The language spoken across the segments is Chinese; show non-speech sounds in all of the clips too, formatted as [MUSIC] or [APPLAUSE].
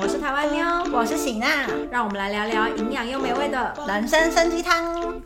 我是台湾妞，我是喜娜，让我们来聊聊营养又美味的。人生参鸡汤。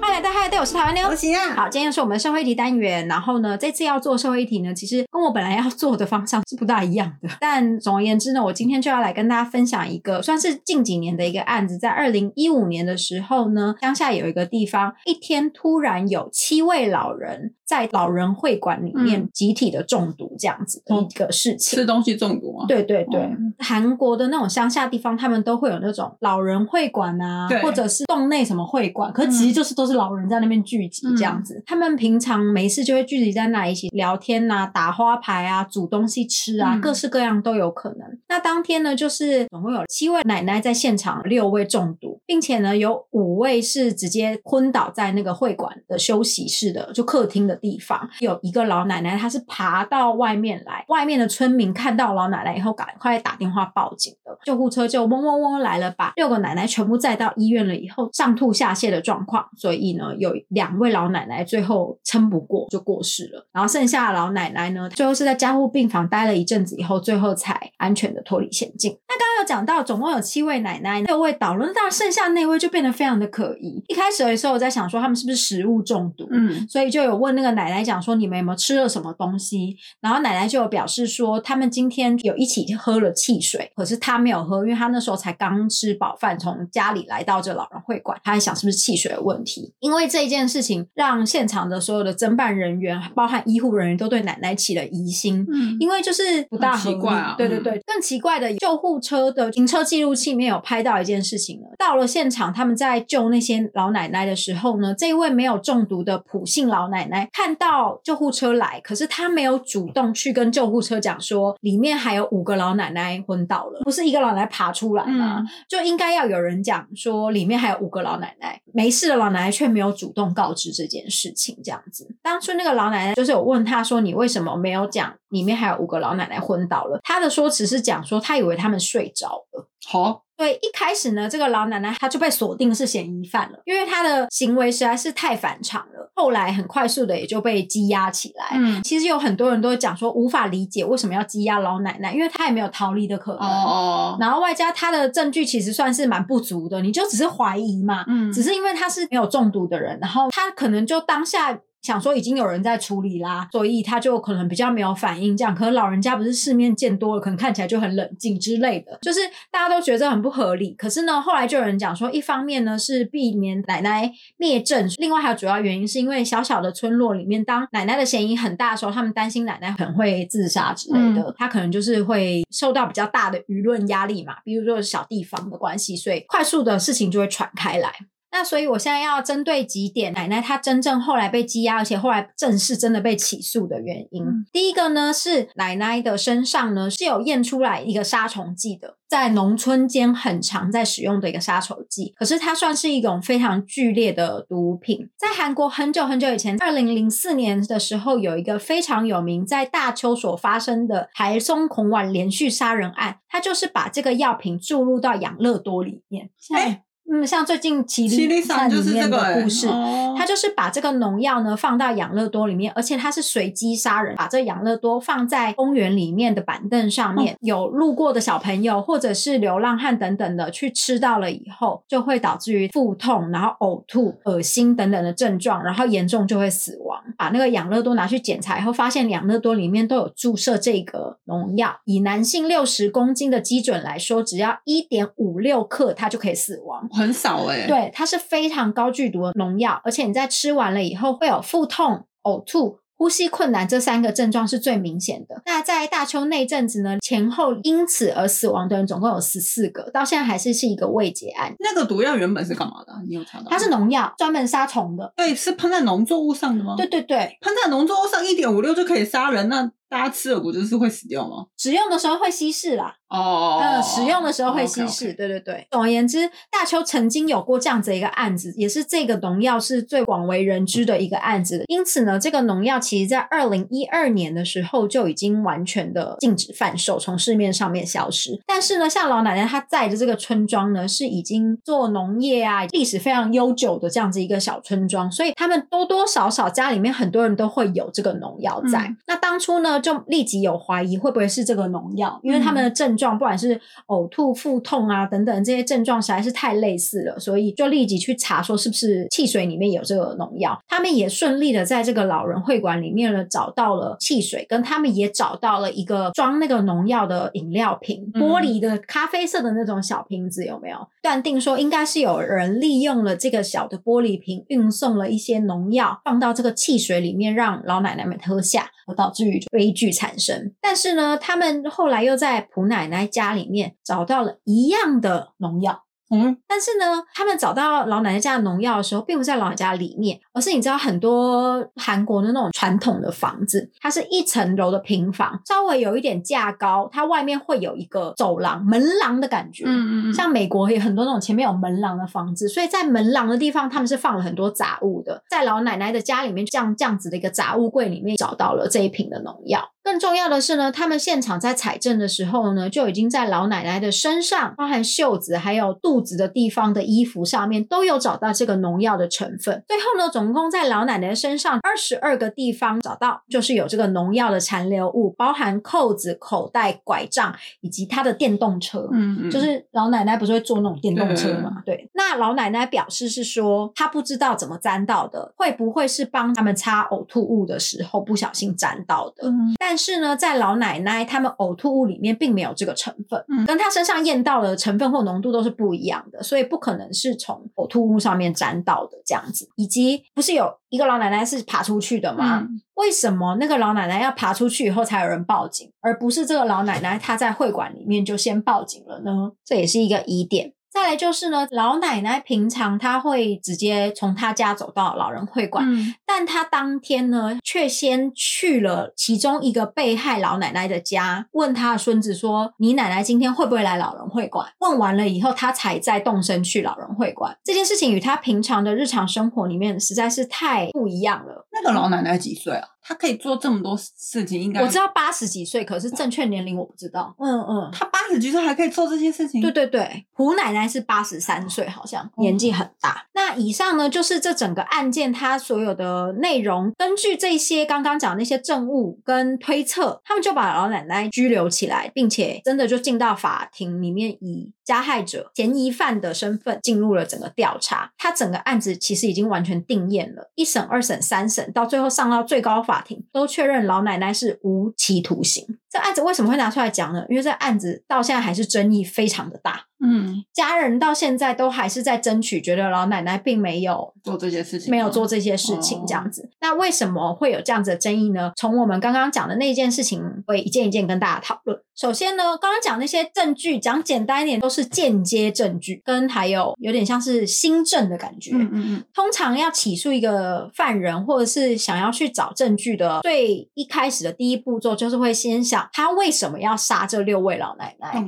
嗨，大家对，我是台湾妞我。是喜娜。好，今天又是我们的社会议题单元，然后呢，这次要做社会议题呢，其实跟我本来要做的方向是不大一样的。但总而言之呢，我今天就要来跟大家分享一个算是近几年的一个案子，在二零一五年的时候呢，乡下有一个地方，一天突然有七位老人在老人会馆里面集体的中毒，这样子的一个事情。吃东西中毒吗？对对对哦，韩、国的那种乡下地方，他们都会有那种老人会馆啊，或者是洞内什么会馆，可其实就是都是老人在那边聚集这样子。他们平常没事就会聚集在那一起聊天呐、打花牌啊、煮东西吃啊，嗯各式各样都有可能。那当天呢，就是总共有七位奶奶在现场，六位中毒，并且呢有五位是直接昏倒在那个会馆的休息室的就客厅的地方，有一个老奶奶她是爬到外面来，外面的村民看到老奶奶以后，赶快打电话报警的，救护车就嗡嗡嗡来了，把六个奶奶全部载到医院了以后，上吐下泻的状况，所以呢有两位老奶奶最后撑不过就过世了，然后剩下的老奶奶呢，最后是在加护病房待了一阵子以后，最后才安全的脱离险境。那刚刚有讲到，总共有七位奶奶，六位倒了，那剩下那位就变得非常的可疑。一开始的时候，我在想说他们是不是食物中毒，嗯，所以就有问那个奶奶讲说你们有没有吃了什么东西，然后奶奶就有表示说他们今天有一起喝了汽水，可是他没有喝，因为他那时候才刚吃饱饭，从家里来到这老人会馆，他还想是不是汽水的问题。因为这一件事情让现场的所有的侦办人员，包含医护人员都对奶奶起了疑心。嗯因为就是不大合理，很奇怪啊嗯对对对，更奇怪的，救护车的行车记录器里面有拍到一件事情了。到了现场，他们在救那些老奶奶的时候呢，这一位没有中毒的普信老奶奶看到救护车来，可是他没有主动去跟救护车讲说里面还有五个老奶奶昏倒了，不是一个老奶奶爬出来吗？嗯就应该要有人讲说里面还有五个老奶奶，没事的老奶奶却没有主动告知这件事情，这样子。当初那个老奶奶就是有问他说你为什么没有讲里面还有五个老奶奶昏倒了？他的说辞是讲说他以为他们睡着了。好，对，一开始呢，这个老奶奶她就被锁定是嫌疑犯了，因为她的行为实在是太反常了。后来很快速的也就被羁押起来。嗯，其实有很多人都会讲说无法理解为什么要羁押老奶奶，因为她也没有逃离的可哦能。哦，然后外加她的证据其实算是蛮不足的，你就只是怀疑嘛，嗯只是因为她是没有中毒的人，然后她可能就当下。想说已经有人在处理啦，所以他就可能比较没有反应，这样。可能老人家不是世面见多了，可能看起来就很冷静之类的，就是大家都觉得很不合理。可是呢，后来就有人讲说，一方面呢是避免奶奶灭证，另外还有主要原因是因为小小的村落里面，当奶奶的嫌疑很大的时候，他们担心奶奶可能会自杀之类的，他可能就是会受到比较大的舆论压力嘛，比如说小地方的关系，所以快速的事情就会传开来。那所以，我现在要针对几点，奶奶她真正后来被羁押，而且后来正式真的被起诉的原因。嗯第一个呢是奶奶的身上呢是有验出来一个杀虫剂的，在农村间很常在使用的一个杀虫剂，可是它算是一种非常剧烈的毒品。在韩国很久很久以前，二零零四年的时候，有一个非常有名在大邱所发生的台松孔晚连续杀人案，它就是把这个药品注入到养乐多里面。哎嗯，像最近《奇七力山》里面的故事，哦他就是把这个农药呢放到养乐多里面，而且他是随机杀人，把这养乐多放在公园里面的板凳上面，有路过的小朋友或者是流浪汉等等的去吃到了以后，就会导致于腹痛，然后呕吐、恶心等等的症状，然后严重就会死亡。把那个养乐多拿去检查以后，发现养乐多里面都有注射这个农药，以男性六十公斤的基准来说，只要一点五六克，它就可以死亡。很少哎，，对，它是非常高剧毒的农药，而且你在吃完了以后会有腹痛、呕吐、呼吸困难这三个症状是最明显的。那在大邱那阵子呢，前后因此而死亡的人总共有十四个，到现在还是是一个未结案。那个毒药原本是干嘛的啊？你有查到？它是农药，专门杀虫的。对，是喷在农作物上的吗？对，对对，喷在农作物上一点五六就可以杀人，那大家吃了不就是会死掉吗？使用的时候会稀释啦。哦，嗯，使用的时候会稀释，对对对。总而言之，大邱曾经有过这样子一个案子，也是这个农药是最广为人知的一个案子。因此呢，这个农药其实在二零一二年的时候就已经完全的禁止贩售，从市面上面消失。但是呢，像老奶奶她在的这个村庄呢，是已经做农业啊，历史非常悠久的这样子一个小村庄，所以他们多多少少家里面很多人都会有这个农药在。嗯那当初呢，就立即有怀疑会不会是这个农药，因为他们的症状不管是呕吐、腹痛啊等等这些症状实在是太类似了，所以就立即去查说是不是汽水里面有这个农药。他们也顺利的在这个老人会馆里面呢找到了汽水，跟他们也找到了一个装那个农药的饮料瓶，嗯玻璃的咖啡色的那种小瓶子有没有？断定说应该是有人利用了这个小的玻璃瓶，运送了一些农药放到这个汽水里面，让老奶奶们喝下，而导致于悲剧产生。但是呢，他们后来又在普奶奶家里面找到了一样的农药。嗯，但是呢，他们找到老奶奶家的农药的时候，并不在老奶奶家里面，而是你知道很多韩国的那种传统的房子，它是一层楼的平房，稍微有一点架高，它外面会有一个走廊、门廊的感觉。嗯嗯嗯，像美国也有很多那种前面有门廊的房子，所以在门廊的地方，他们是放了很多杂物的。在老奶奶的家里面，这样这样子的一个杂物柜里面找到了这一瓶的农药。更重要的是呢，他们现场在采证的时候呢，就已经在老奶奶的身上，包含袖子还有肚子的地方的衣服上面，都有找到这个农药的成分。最后呢，总共在老奶奶身上二十二个地方找到，就是有这个农药的残留物，包含扣子、口袋、拐杖以及她的电动车。嗯嗯，就是老奶奶不是会坐那种电动车嘛？对，那老奶奶表示是说，她不知道怎么沾到的，会不会是帮他们擦呕吐物的时候不小心沾到的？嗯但是呢，在老奶奶他们呕吐物里面并没有这个成分，嗯跟她身上验到的成分或浓度都是不一样的，所以不可能是从呕吐物上面沾到的这样子。以及不是有一个老奶奶是爬出去的吗？嗯为什么那个老奶奶要爬出去以后才有人报警，而不是这个老奶奶她在会馆里面就先报警了呢？这也是一个疑点。再来就是呢，老奶奶平常她会直接从她家走到老人会馆，嗯但她当天呢，却先去了其中一个被害老奶奶的家，问她的孙子说：“你奶奶今天会不会来老人会馆？”问完了以后，她才再动身去老人会馆。这件事情与她平常的日常生活里面实在是太不一样了。那个老奶奶几岁啊？她可以做这么多事情，应该我知道八十几岁，可是正确年龄我不知道。嗯嗯，他八十几岁还可以做这些事情。对对对，胡奶奶是八十三岁，好像年纪很大。那以上呢，就是这整个案件它所有的内容。根据这些刚刚讲的那些证物跟推测，他们就把老奶奶拘留起来，并且真的就进到法庭里面，以加害者、嫌疑犯的身份进入了整个调查。他整个案子其实已经完全定验了，一审、二审、三审，到最后上到最高法法庭，都确认老奶奶是无期徒刑。这案子为什么会拿出来讲呢？因为这案子到现在还是争议非常的大。嗯，家人到现在都还是在争取，觉得老奶奶并没有做这些事情没有做这些事情哦这样子。那为什么会有这样子的争议呢？从我们刚刚讲的那件事情，会一件一件跟大家讨论。首先呢，刚刚讲那些证据，讲简单一点，都是间接证据，跟还有有点像是新证的感觉。嗯嗯嗯，通常要起诉一个犯人，或者是想要去找证据的，最一开始的第一步骤就是会先想他为什么要杀这六位老奶奶，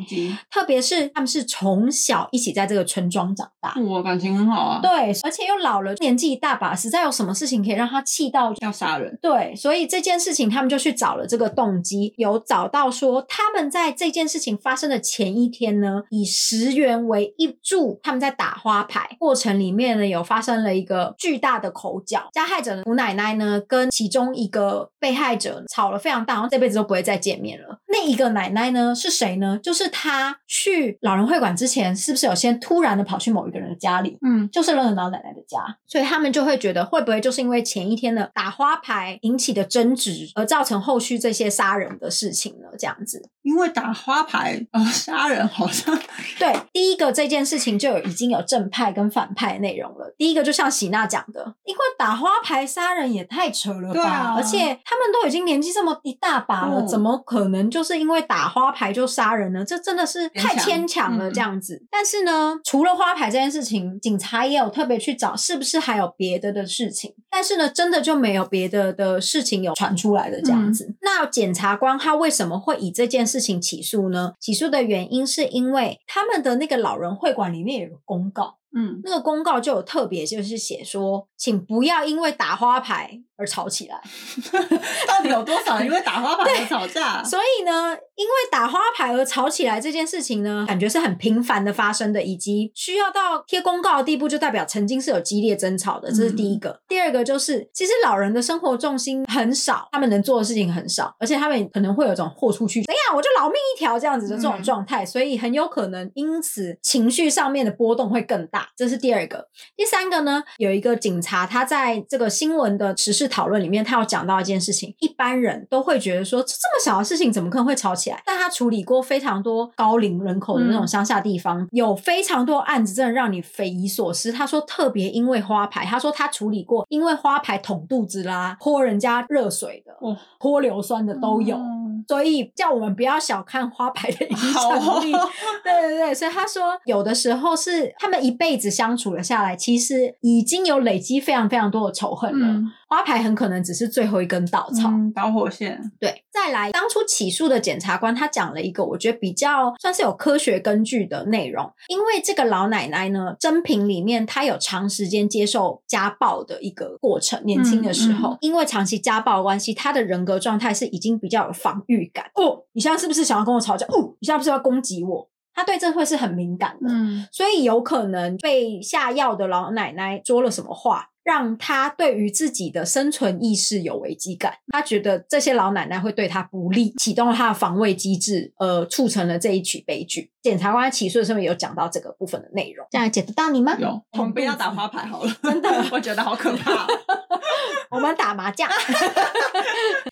特别是他们是从小一起在这个村庄长大。我感情很好啊，对，而且又老了，年纪一大把，实在有什么事情可以让他气到要杀人。对，所以这件事情他们就去找了这个动机，有找到说他们在这件事情发生的前一天呢，以十元为一注，他们在打花牌过程里面呢，有发生了一个巨大的口角，加害者的吴奶奶呢跟其中一个被害者吵了非常大，然后这辈子都不会再见面了。那一个奶奶呢是谁呢？就是她去老人会馆之前，是不是有先突然的跑去某一个人的家里？嗯，就是那个老奶奶的家，所以他们就会觉得会不会就是因为前一天的打花牌引起的争执，而造成后续这些杀人的事情呢？这样子，因为打花牌呃杀人好像对，第一个这件事情就有已经有正派跟反派内容了。第一个就像喜娜讲的，因为打花牌杀人也太扯了吧，对啊而且他们都已经年纪这么一大把了，嗯怎么可能就是因为打花牌就杀人呢？这真的是太牵牵强强了，嗯这样子。但是呢，除了花牌这件事情，警察也有特别去找是不是还有别的的事情，但是呢，真的就没有别的的事情有传出来的这样子。那检察官他为什么会以这件事情起诉呢？起诉的原因是因为他们的那个老人会馆里面有个公告。嗯，那个公告就有特别就是写说，请不要因为打花牌而吵起来。[LAUGHS] 到底有多少人因为打花牌而吵架？所以呢，因为打花牌而吵起来这件事情呢，感觉是很频繁的发生的，以及需要到贴公告的地步，就代表曾经是有激烈争吵的，这是第一个。第二个就是，其实老人的生活重心很少，他们能做的事情很少，而且他们可能会有种豁出去，哎呀我就老命一条这样子的这种嗯状态，所以很有可能因此情绪上面的波动会更大，这是第二个。第三个呢，有一个警察，他在这个新闻的时事讨论里面，他有讲到一件事情，一般人都会觉得说，这么小的事情怎么可能会吵起来？但他处理过非常多高龄人口的那种嗯乡下地方，有非常多案子真的让你匪夷所思。他说特别因为花牌，他说他处理过因为花牌捅肚子啦、泼人家热水的、哦泼硫酸的都有。嗯所以叫我们不要小看花牌的影好响力。哦 [LAUGHS] 对对对，所以他说有的时候是他们一辈子相处了下来，其实已经有累积非常非常多的仇恨了。嗯花牌很可能只是最后一根稻草。嗯导火线，对，再来，当初起诉的检察官他讲了一个我觉得比较算是有科学根据的内容，因为这个老奶奶呢，真评里面她有长时间接受家暴的一个过程，年轻的时候，嗯因为长期家暴的关系，她的人格状态是已经比较有防御感。哦，你现在是不是想要跟我吵架？哦，你现在不是要攻击我？她对这会是很敏感的。嗯所以有可能被下药的老奶奶说了什么话，让他对于自己的生存意识有危机感。他觉得这些老奶奶会对他不利，启动了他的防卫机制，呃，促成了这一起悲剧。检察官起诉的时候有讲到这个部分的内容，这样解得到你吗？有，我们不要打花牌好了，[LAUGHS] 真的 [LAUGHS] 我觉得好可怕。[LAUGHS] 我们打麻将。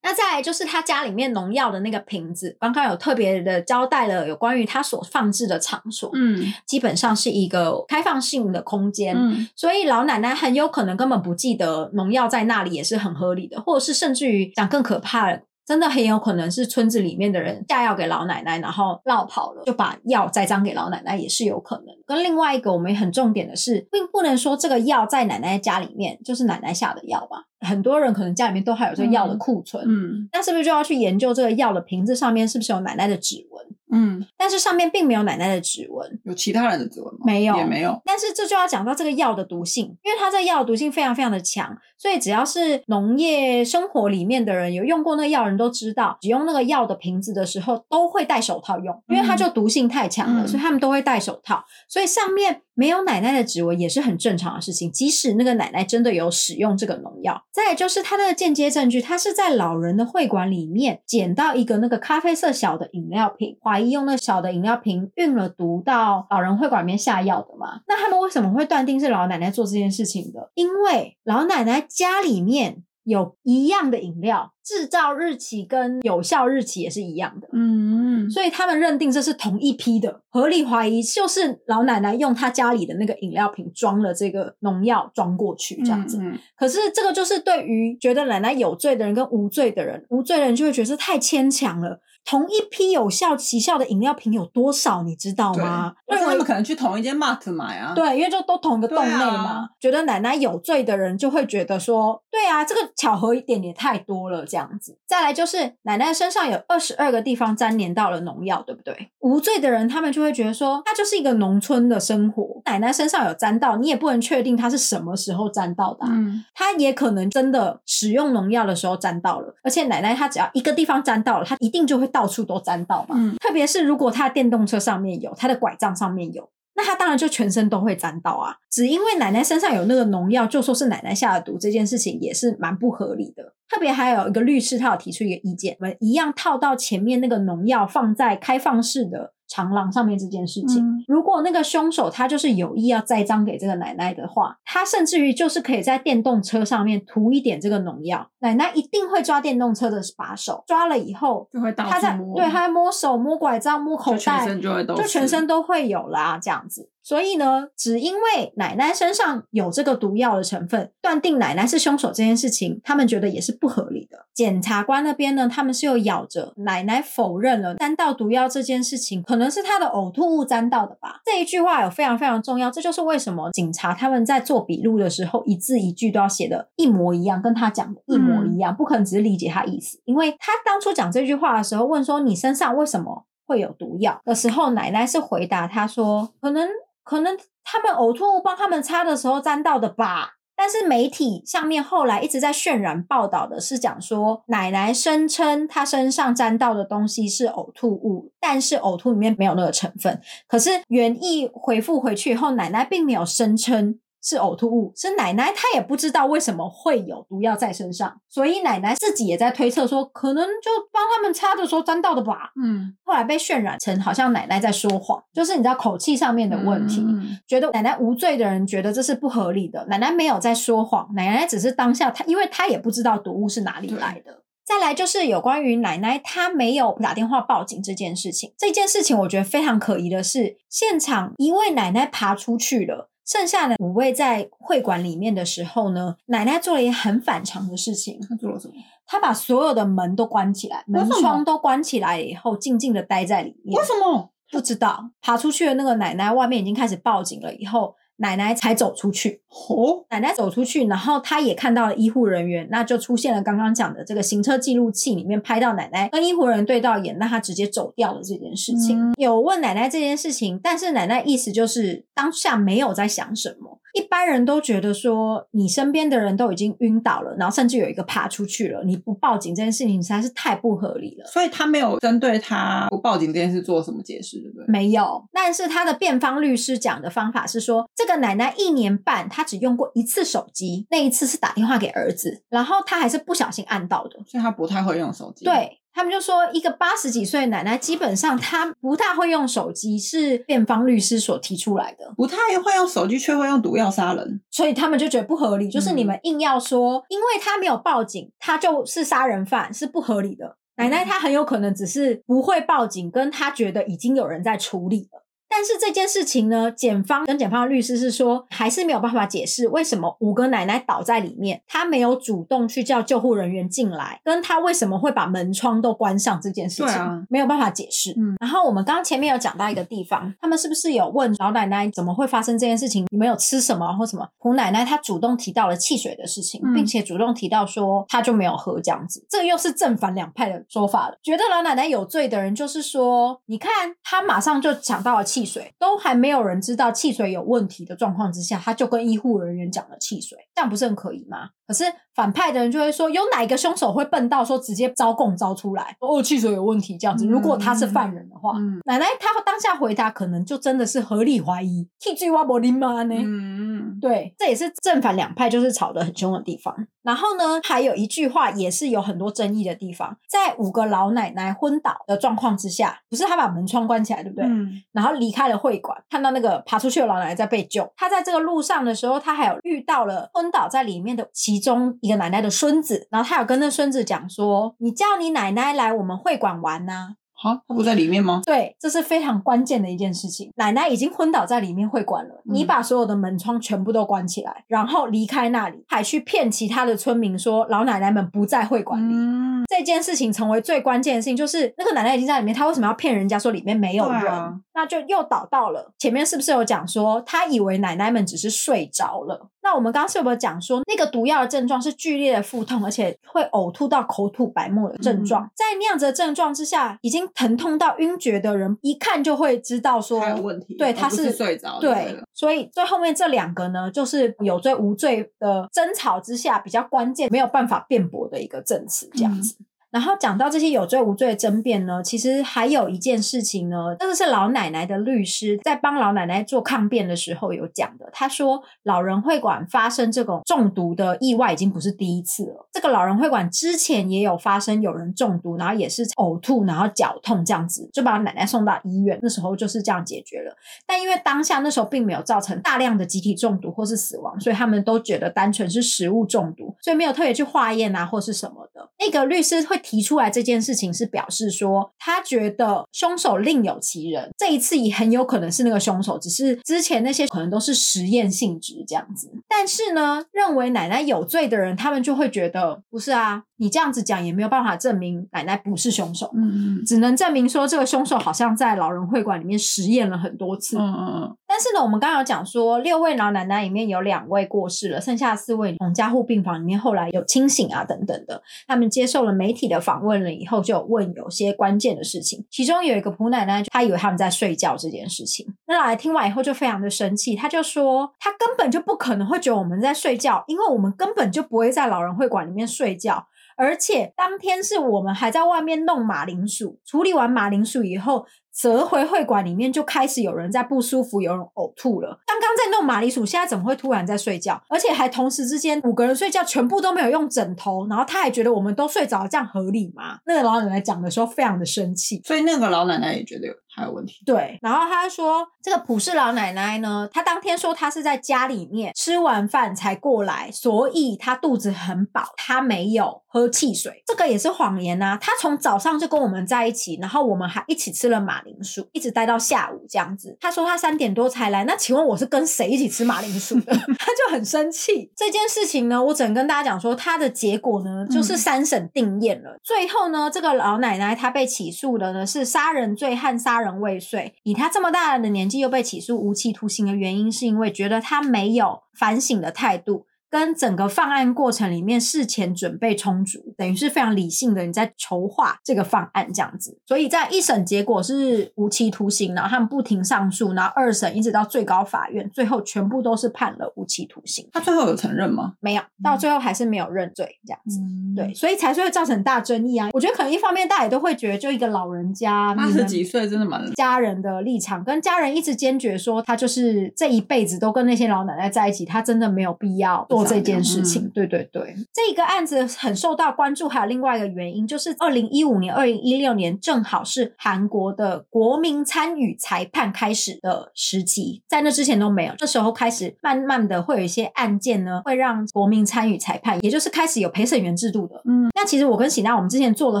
那再来就是他家里面农药的那个瓶子，刚刚有特别的交代了有关于他所放置的场所，嗯基本上是一个开放性的空间。嗯所以老奶奶很有可能根本不记得农药在那里，也是很合理的，或者是甚至于讲更可怕，真的很有可能是村子里面的人下药给老奶奶，然后绕跑了，就把药栽赃给老奶奶，也是有可能。跟另外一个我们也很重点的是，并不能说这个药在奶奶家里面就是奶奶下的药吧。很多人可能家里面都还有这个药的库存，嗯那是不是就要去研究这个药的瓶子上面是不是有奶奶的指纹？嗯，但是上面并没有奶奶的指纹，有其他人的指纹吗？没有也没有。但是这就要讲到这个药的毒性，因为它这个药的毒性非常非常的强，所以只要是农业生活里面的人有用过那个药人都知道，使用那个药的瓶子的时候都会戴手套用，因为它就毒性太强了，嗯所以他们都会戴手套。所以上面没有奶奶的指纹也是很正常的事情，即使那个奶奶真的有使用这个农药。再来就是它的间接证据，它是在老人的会馆里面捡到一个那个咖啡色小的饮料瓶，怀疑用那小的饮料瓶运了毒到老人会馆里面下药的嘛？那他们为什么会断定是老奶奶做这件事情的？因为老奶奶家里面有一样的饮料，制造日期跟有效日期也是一样的。嗯所以他们认定这是同一批的，合理怀疑就是老奶奶用她家里的那个饮料瓶装了这个农药装过去这样子。嗯可是这个就是对于觉得奶奶有罪的人跟无罪的人，无罪的人就会觉得这太牵强了。同一批有效奇效的饮料瓶有多少，你知道，吗？为他们可能去同一间 Mart 买啊。，对，因为就都同一个洞内嘛，啊觉得奶奶有罪的人就会觉得说，对啊，这个巧合一点也太多了，这样子。再来就是奶奶身上有二十二个地方粘连到了农药，对不对？无罪的人他们就会觉得说，她就是一个农村的生活，奶奶身上有沾到，你也不能确定她是什么时候沾到的、啊。嗯她也可能真的使用农药的时候沾到了，而且奶奶她只要一个地方沾到了，她一定就会到处都沾到嘛。嗯特别是如果他的电动车上面有，他的拐杖上面有，那他当然就全身都会沾到啊。只因为奶奶身上有那个农药，就说是奶奶下的毒，这件事情也是蛮不合理的。特别还有一个律师，他有提出一个意见，我们一样套到前面那个农药放在开放式的长廊上面这件事情。嗯如果那个凶手他就是有意要栽赃给这个奶奶的话，他甚至于就是可以在电动车上面涂一点这个农药，奶奶一定会抓电动车的把手，抓了以后，就会到他在对他在摸手、摸拐杖、摸口袋，身就会都就全身都会有啦，这样子。所以呢，只因为奶奶身上有这个毒药的成分，断定奶奶是凶手这件事情，他们觉得也是不合理的。检察官那边呢，他们是有咬着奶奶否认了沾到毒药这件事情，可能是她的呕吐物沾到的吧。这一句话有非常非常重要，这就是为什么警察他们在做笔录的时候，一字一句都要写的一模一样，跟他讲的一模一样，不可能只是理解他意思。因为他当初讲这句话的时候，问说你身上为什么会有毒药的时候，奶奶是回答他说，可能可能他们呕吐物帮他们擦的时候沾到的吧。但是媒体上面后来一直在渲染报道的是讲说，奶奶声称她身上沾到的东西是呕吐物，但是呕吐里面没有那个成分。可是园艺回复回去以后，奶奶并没有声称。是呕吐物，是奶奶她也不知道为什么会有毒药在身上，所以奶奶自己也在推测说，可能就帮他们擦的时候沾到的吧。嗯，后来被渲染成好像奶奶在说谎，就是你知道口气上面的问题，嗯觉得奶奶无罪的人觉得这是不合理的，奶奶没有在说谎，奶奶只是当下她，因为她也不知道毒物是哪里来的。再来就是有关于奶奶她没有打电话报警这件事情，这件事情我觉得非常可疑的是，现场一位奶奶爬出去了。剩下的五位在会馆里面的时候呢，奶奶做了一件很反常的事情，她做了什么？她把所有的门都关起来，门窗都关起来以后，静静的待在里面为。什么？不知道爬出去的那个奶奶，外面已经开始报警了，以后奶奶才走出去。哦，奶奶走出去，然后她也看到了医护人员，那就出现了刚刚讲的这个行车记录器里面拍到奶奶跟医护人员对到眼，那她直接走掉了这件事情。嗯有问奶奶这件事情，但是奶奶意思就是当下没有在想什么。一般人都觉得说，你身边的人都已经晕倒了，然后甚至有一个爬出去了，你不报警这件事情实在是太不合理了。所以他没有针对他不报警这件事做什么解释，对不对？没有，但是他的辩方律师讲的方法是说，这个奶奶一年半她只用过一次手机，那一次是打电话给儿子，然后她还是不小心按到的。所以她不太会用手机。，对他们就说，一个八十几岁的奶奶，基本上她不太会用手机，是辩方律师所提出来的，不太会用手机，却会用毒药杀人。所以他们就觉得不合理，就是嗯你们硬要说，因为他没有报警，他就是杀人犯，是不合理的。奶奶她很有可能只是不会报警，跟她觉得已经有人在处理了。但是这件事情呢，检方跟检方的律师是说，还是没有办法解释为什么五个奶奶倒在里面，她没有主动去叫救护人员进来，跟她为什么会把门窗都关上这件事情，啊没有办法解释。嗯然后我们刚刚前面有讲到一个地方，他们是不是有问老奶奶怎么会发生这件事情？你们有吃什么或什么？胡奶奶她主动提到了汽水的事情，嗯并且主动提到说她就没有喝这样子，这个又是正反两派的说法了。觉得老奶奶有罪的人就是说，你看她马上就抢到了汽汽水，都还没有人知道汽水有问题的状况之下，他就跟医护人员讲了汽水，这样不是很可疑吗？可是反派的人就会说，有哪一个凶手会笨到说直接招供招出来，哦，汽水有问题这样子？如果他是犯人的话，嗯奶奶她当下回答可能就真的是合理怀疑，替罪挖伯林吗呢？嗯，对，这也是正反两派就是吵得很凶的地方。然后呢，还有一句话也是有很多争议的地方，在五个老奶奶昏倒的状况之下，不是她把门窗关起来，对不对？嗯然后离开了会馆，看到那个爬出去的老奶奶在被救。她在这个路上的时候，她还有遇到了昏倒在里面的其中一个奶奶的孙子，然后他有跟那孙子讲说：“你叫你奶奶来我们会馆玩呐、好，他不在里面吗？对，这是非常关键的一件事情。奶奶已经昏倒在里面会馆了，嗯你把所有的门窗全部都关起来，然后离开那里，还去骗其他的村民说老奶奶们不在会馆里。嗯，这件事情成为最关键的事情，就是那个奶奶已经在里面，她为什么要骗人家说里面没有人？啊那就又导到了前面是不是有讲说，她以为奶奶们只是睡着了？那我们刚刚是有没有讲说，那个毒药的症状是剧烈的腹痛，而且会呕吐到口吐白沫的症状？嗯在那样子的症状之下，已经疼痛到晕厥的人，一看就会知道说他有问题，对，他是是睡着就对，所以最后面这两个呢，就是有罪无罪的争吵之下比较关键，没有办法辩驳的一个证词，这样子。然后讲到这些有罪无罪的争辩呢，其实还有一件事情呢，这个是老奶奶的律师在帮老奶奶做抗辩的时候有讲的。他说，老人会馆发生这种中毒的意外已经不是第一次了。这个老人会馆之前也有发生有人中毒，然后也是呕吐，然后绞痛这样子，就把奶奶送到医院。那时候就是这样解决了。但因为当下那时候并没有造成大量的集体中毒或是死亡，所以他们都觉得单纯是食物中毒，所以没有特别去化验啊或是什么的。那个律师会提出来这件事情，是表示说他觉得凶手另有其人，这一次也很有可能是那个凶手，只是之前那些可能都是实验性质这样子。但是呢，认为奶奶有罪的人，他们就会觉得不是啊，你这样子讲也没有办法证明奶奶不是凶手。嗯嗯只能证明说这个凶手好像在老人会馆里面实验了很多次。嗯嗯嗯，但是呢，我们刚刚有讲说，六位老奶奶里面有两位过世了，剩下四位从加护病房里面后来有清醒啊等等的，他们接受了媒体的访问了以后，就有问有些关键的事情，其中有一个普奶奶，她以为他们在睡觉这件事情。那老来听完以后就非常的生气，他就说他根本就不可能会觉得我们在睡觉，因为我们根本就不会在老人会馆里面睡觉。而且当天是我们还在外面弄马铃薯，处理完马铃薯以后，折回会馆里面就开始有人在不舒服，有人呕吐了。刚刚在弄马铃薯，现在怎么会突然在睡觉？而且还同时之间五个人睡觉，全部都没有用枕头，然后他还觉得我们都睡着，这样合理吗？那个老奶奶讲的时候非常的生气，所以那个老奶奶也觉得有还有问题。对，然后他说这个普氏老奶奶呢，她当天说她是在家里面吃完饭才过来，所以她肚子很饱，她没有喝汽水，这个也是谎言呐、她从早上就跟我们在一起，然后我们还一起吃了马铃薯，一直待到下午这样子。她说她三点多才来，那请问我是跟谁一起吃马铃薯的？[LAUGHS] 她就很生气。这件事情呢，我只能跟大家讲说，她的结果呢，就是三审定验了。最后呢，这个老奶奶她被起诉的呢是杀人罪和杀人未遂。以他这么大的年纪又被起诉无期徒刑的原因，是因为觉得他没有反省的态度。跟整个犯案过程里面事前准备充足，等于是非常理性的你在筹划这个犯案这样子，所以在一审结果是无期徒刑，然后他们不停上诉，然后二审一直到最高法院，最后全部都是判了无期徒刑，他最后有承认吗？没有到最后还是没有认罪这样子。嗯对，，所以才是会造成大争议啊！我觉得可能一方面大家也都会觉得，就一个老人家，八十几岁真的蛮家人的立场，跟家人一直坚决说他就是这一辈子都跟那些老奶奶在一起，他真的没有必要做这件事情。嗯对对对，这一个案子很受到关注，还有另外一个原因，就是二零一五年、二零一六年正好是韩国的国民参与裁判开始的时期，在那之前都没有。这时候开始慢慢的会有一些案件呢，会让国民参与裁判，也就是开始有陪审员制度的。嗯，那其实我跟喜娜，我们之前做了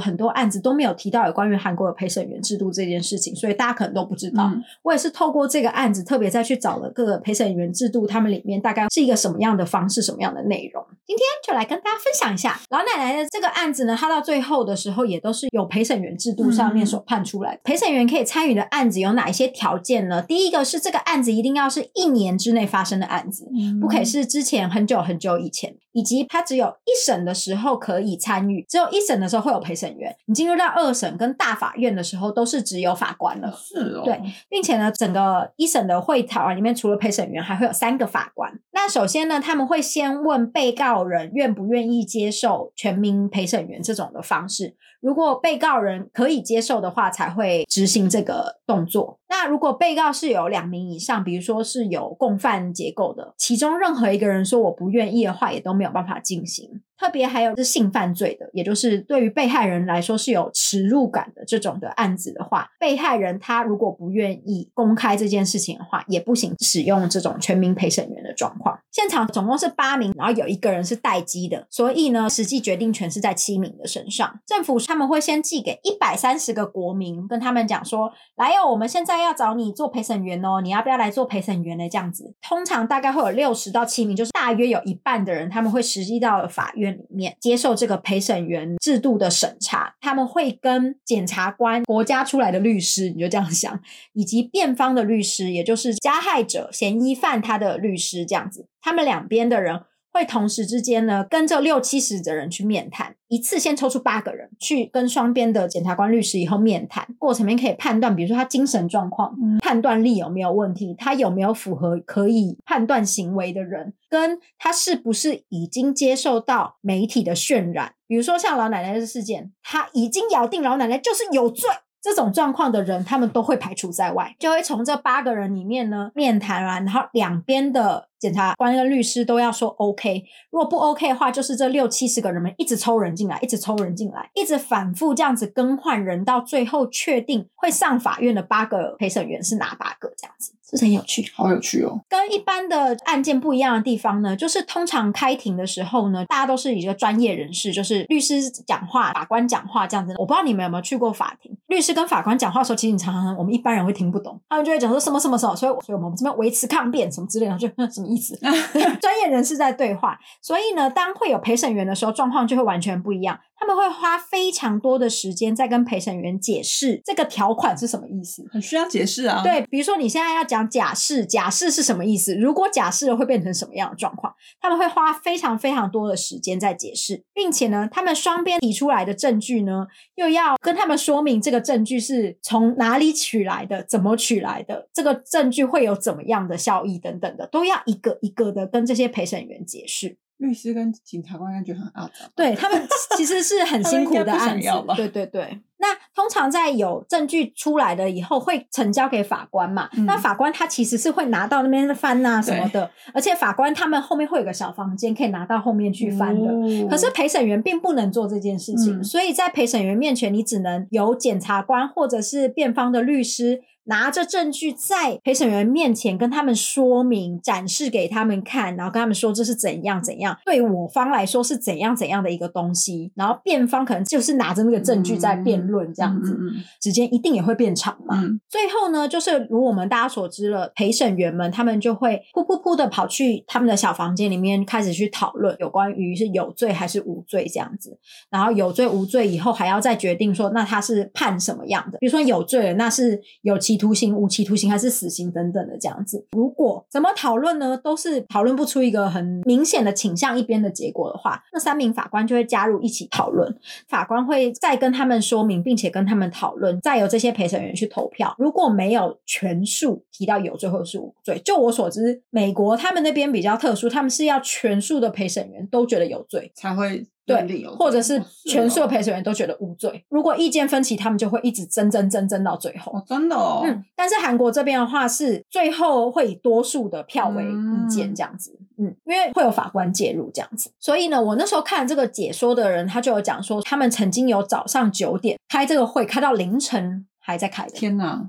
很多案子，都没有提到有关于韩国的陪审员制度这件事情，所以大家可能都不知道。嗯我也是透过这个案子，特别再去找了各个陪审员制度，他们里面大概是一个什么样的方式、什么样的内容。今天就来跟大家分享一下老奶奶的这个案子呢，她到最后的时候也都是有陪审员制度上面所判出来的。陪审员可以参与的案子有哪一些条件呢？第一个是这个案子一定要是一年之内发生的案子，不可以是之前很久很久以前，以及他只有一审的时候可以参与，只有一审的时候会有陪审员。你进入到二审跟大法院的时候，都是只有法官了。是哦，对，并且呢，整个一审的会讨啊里面，除了陪审员，还会有三个法官。那首先呢，他们会先问被告人愿不愿意接受全民陪审员这种的方式。如果被告人可以接受的话，才会执行这个动作。那如果被告是有两名以上，比如说是有共犯结构的，其中任何一个人说我不愿意的话，也都没有办法进行。特别还有是性犯罪的，也就是对于被害人来说是有耻辱感的这种的案子的话，被害人他如果不愿意公开这件事情的话，也不行使用这种全民陪审员的状况。现场总共是八名，然后有一个人是待机的，所以呢，实际决定权是在七名的身上。政府他们会先寄给一百三十个国民，跟他们讲说，来哦，我们现在要找你做陪审员哦，你要不要来做陪审员呢？这样子，通常大概会有六十到七名，就是大约有一半的人，他们会实际到了法院里面接受这个陪审员制度的审查，他们会跟检察官、国家出来的律师，你就这样想，以及辩方的律师，也就是加害者、嫌疑犯他的律师这样子，他们两边的人会同时之间呢，跟这六七十的人去面谈，一次先抽出八个人去跟双边的检察官、律师以后面谈，过程里面可以判断，比如说他精神状况、嗯判断力有没有问题，他有没有符合可以判断行为的人，跟他是不是已经接受到媒体的渲染，比如说像老奶奶的事件，他已经咬定老奶奶就是有罪。这种状况的人，他们都会排除在外，就会从这八个人里面呢面谈完，然后两边的检察官跟律师都要说 OK，如果不 OK 的话，就是这六七十个人们一直抽人进来，一直抽人进来，一直反复这样子更换人，到最后确定会上法院的八个陪审员是哪八个，这样子是很有趣？好有趣哦。跟一般的案件不一样的地方呢，就是通常开庭的时候呢，大家都是一个专业人士，就是律师讲话、法官讲话这样子。我不知道你们有没有去过法庭，律师跟法官讲话的时候，其实你常常我们一般人会听不懂，他们就会讲说什么什么什么，所以所以我们这边维持抗辩什么之类的，就什么么意思？[LAUGHS] 专业人士在对话，所以呢，当会有陪审员的时候，状况就会完全不一样。他们会花非常多的时间在跟陪审员解释这个条款是什么意思。很需要解释啊。，对，比如说你现在要讲假释，假释是什么意思？如果假释了会变成什么样的状况？他们会花非常非常多的时间在解释，并且呢，他们双边提出来的证据呢，又要跟他们说明这个证据是从哪里取来的，怎么取来的，这个证据会有怎么样的效益等等的，都要一个一个的跟这些陪审员解释。律师跟检察官应该觉得很阿杂。对他们其实是很辛苦的案子对对对。那通常在有证据出来了以后，会呈交给法官嘛？嗯那法官他其实是会拿到那边翻呐、什么的，而且法官他们后面会有个小房间，可以拿到后面去翻的。哦可是陪审员并不能做这件事情，嗯所以在陪审员面前，你只能由检察官或者是辩方的律师拿着证据在陪审员面前跟他们说明、展示给他们看，然后跟他们说这是怎样怎样，对我方来说是怎样怎样的一个东西，然后辩方可能就是拿着那个证据在辩论这样子，时间一定也会变长嘛。嗯最后呢，就是如我们大家所知了，陪审员们他们就会噗噗噗的跑去他们的小房间里面，开始去讨论有关于是有罪还是无罪这样子。然后有罪无罪以后，还要再决定说，那他是判什么样的？比如说有罪了，那是有期徒刑、无期徒刑还是死刑等等的这样子。如果怎么讨论呢，都是讨论不出一个很明显的倾向一边的结果的话，那三名法官就会加入一起讨论。法官会再跟他们说明，并且跟他们讨论，再由这些陪审员去投票。如果没有全数提到有罪或是无罪，就我所知，美国他们那边比较特殊，他们是要全数的陪审员都觉得有罪。才会对，或者是哦全数陪审员都觉得无罪。如果意见分歧，他们就会一直争争争争到最后。哦，真的哦，嗯，但是韩国这边的话是最后会以多数的票为意见嗯这样子，嗯因为会有法官介入这样子，所以呢，我那时候看这个解说的人，他就有讲说，他们曾经有早上九点开这个会，开到凌晨还在开的。天哪，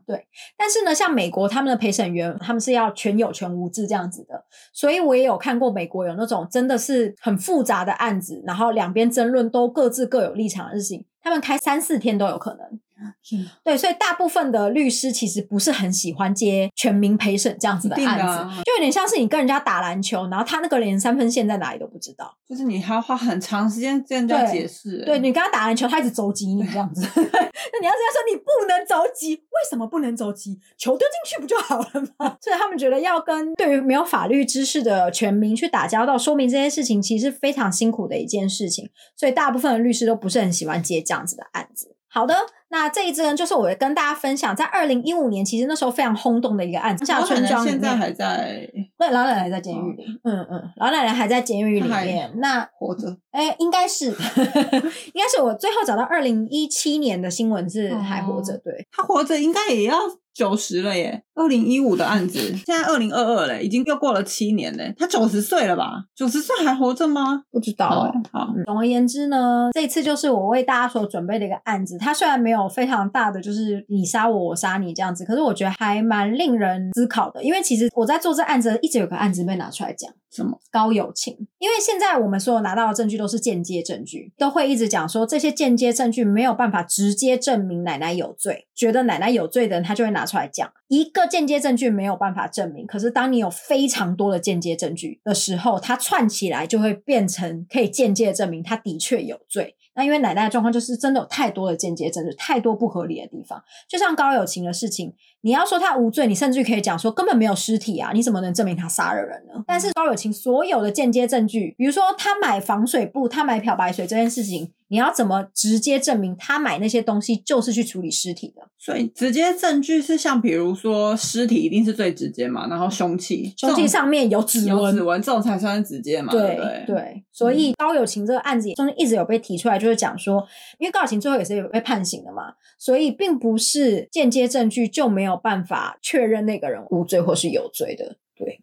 但是呢，像美国他们的陪审员，他们是要全有全无制这样子的，所以我也有看过美国有那种真的是很复杂的案子，然后两边争论都各自各有立场的事情，他们开三四天都有可能。天哪对，所以大部分的律师其实不是很喜欢接全民陪审这样子的案子，啊就有点像是你跟人家打篮球，然后他那个连三分线在哪里都不知道。就是你还要花很长时间跟人家解释，对你跟他打篮球，他一直走急你这样子，[LAUGHS] 那你要这样说你不能走急，为什么不能走急？球丢进去不就好了吗？[LAUGHS] 所以他们觉得要跟对于没有法律知识的全民去打交道，说明这件事情其实是非常辛苦的一件事情，所以大部分的律师都不是很喜欢接这样子的案子。好的，那这一支呢，就是我跟大家分享，在二零一五年，其实那时候非常轰动的一个案子，下老奶奶村庄现在还在对老奶奶在监狱里，嗯嗯，老奶奶还在监狱里面。那活着，哎，应该是，[LAUGHS] 应该是我最后找到二零一七年的新闻是还活着，哦对，她活着应该也要九十了耶。二零一五的案子，现在二零二二嘞，已经又过了七年嘞。她九十岁了吧？九十岁还活着吗？不知道哦哎、，好，嗯总而言之呢，这次就是我为大家所准备的一个案子。它虽然没有非常大的，就是你杀我，我杀你这样子，可是我觉得还蛮令人思考的。因为其实我在做这案子，一直有个案子被拿出来讲。什么？高友情，因为现在我们所有拿到的证据都是间接证据，都会一直讲说这些间接证据没有办法直接证明奶奶有罪，觉得奶奶有罪的人他就会拿出来讲。一个间接证据没有办法证明，可是当你有非常多的间接证据的时候，它串起来就会变成可以间接证明他的确有罪。那因为奶奶的状况就是真的有太多的间接证据，太多不合理的地方，就像高友情的事情，你要说他无罪，你甚至可以讲说根本没有尸体啊，你怎么能证明他杀了人呢？但是高友情所有的间接证据，比如说他买防水布、他买漂白水这件事情，你要怎么直接证明他买那些东西就是去处理尸体的？所以直接证据是像比如说尸体一定是最直接嘛，然后凶器，凶器上面有指纹有指，纹，这种才算是直接嘛，对对不对？对，所以高友情这个案子中间一直有被提出来，就是讲说，因为高友情最后也是有被判刑的嘛，所以并不是间接证据就没有办法确认那个人无罪或是有罪的。对，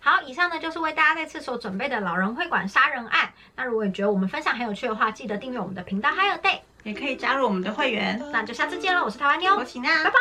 好，以上呢就是为大家在厕所准备的老人会馆杀人案。那如果你觉得我们分享很有趣的话，记得订阅我们的频道，还有 day，也可以加入我们的会员。那就下次见喽，我是台湾妞，我请娜，拜拜。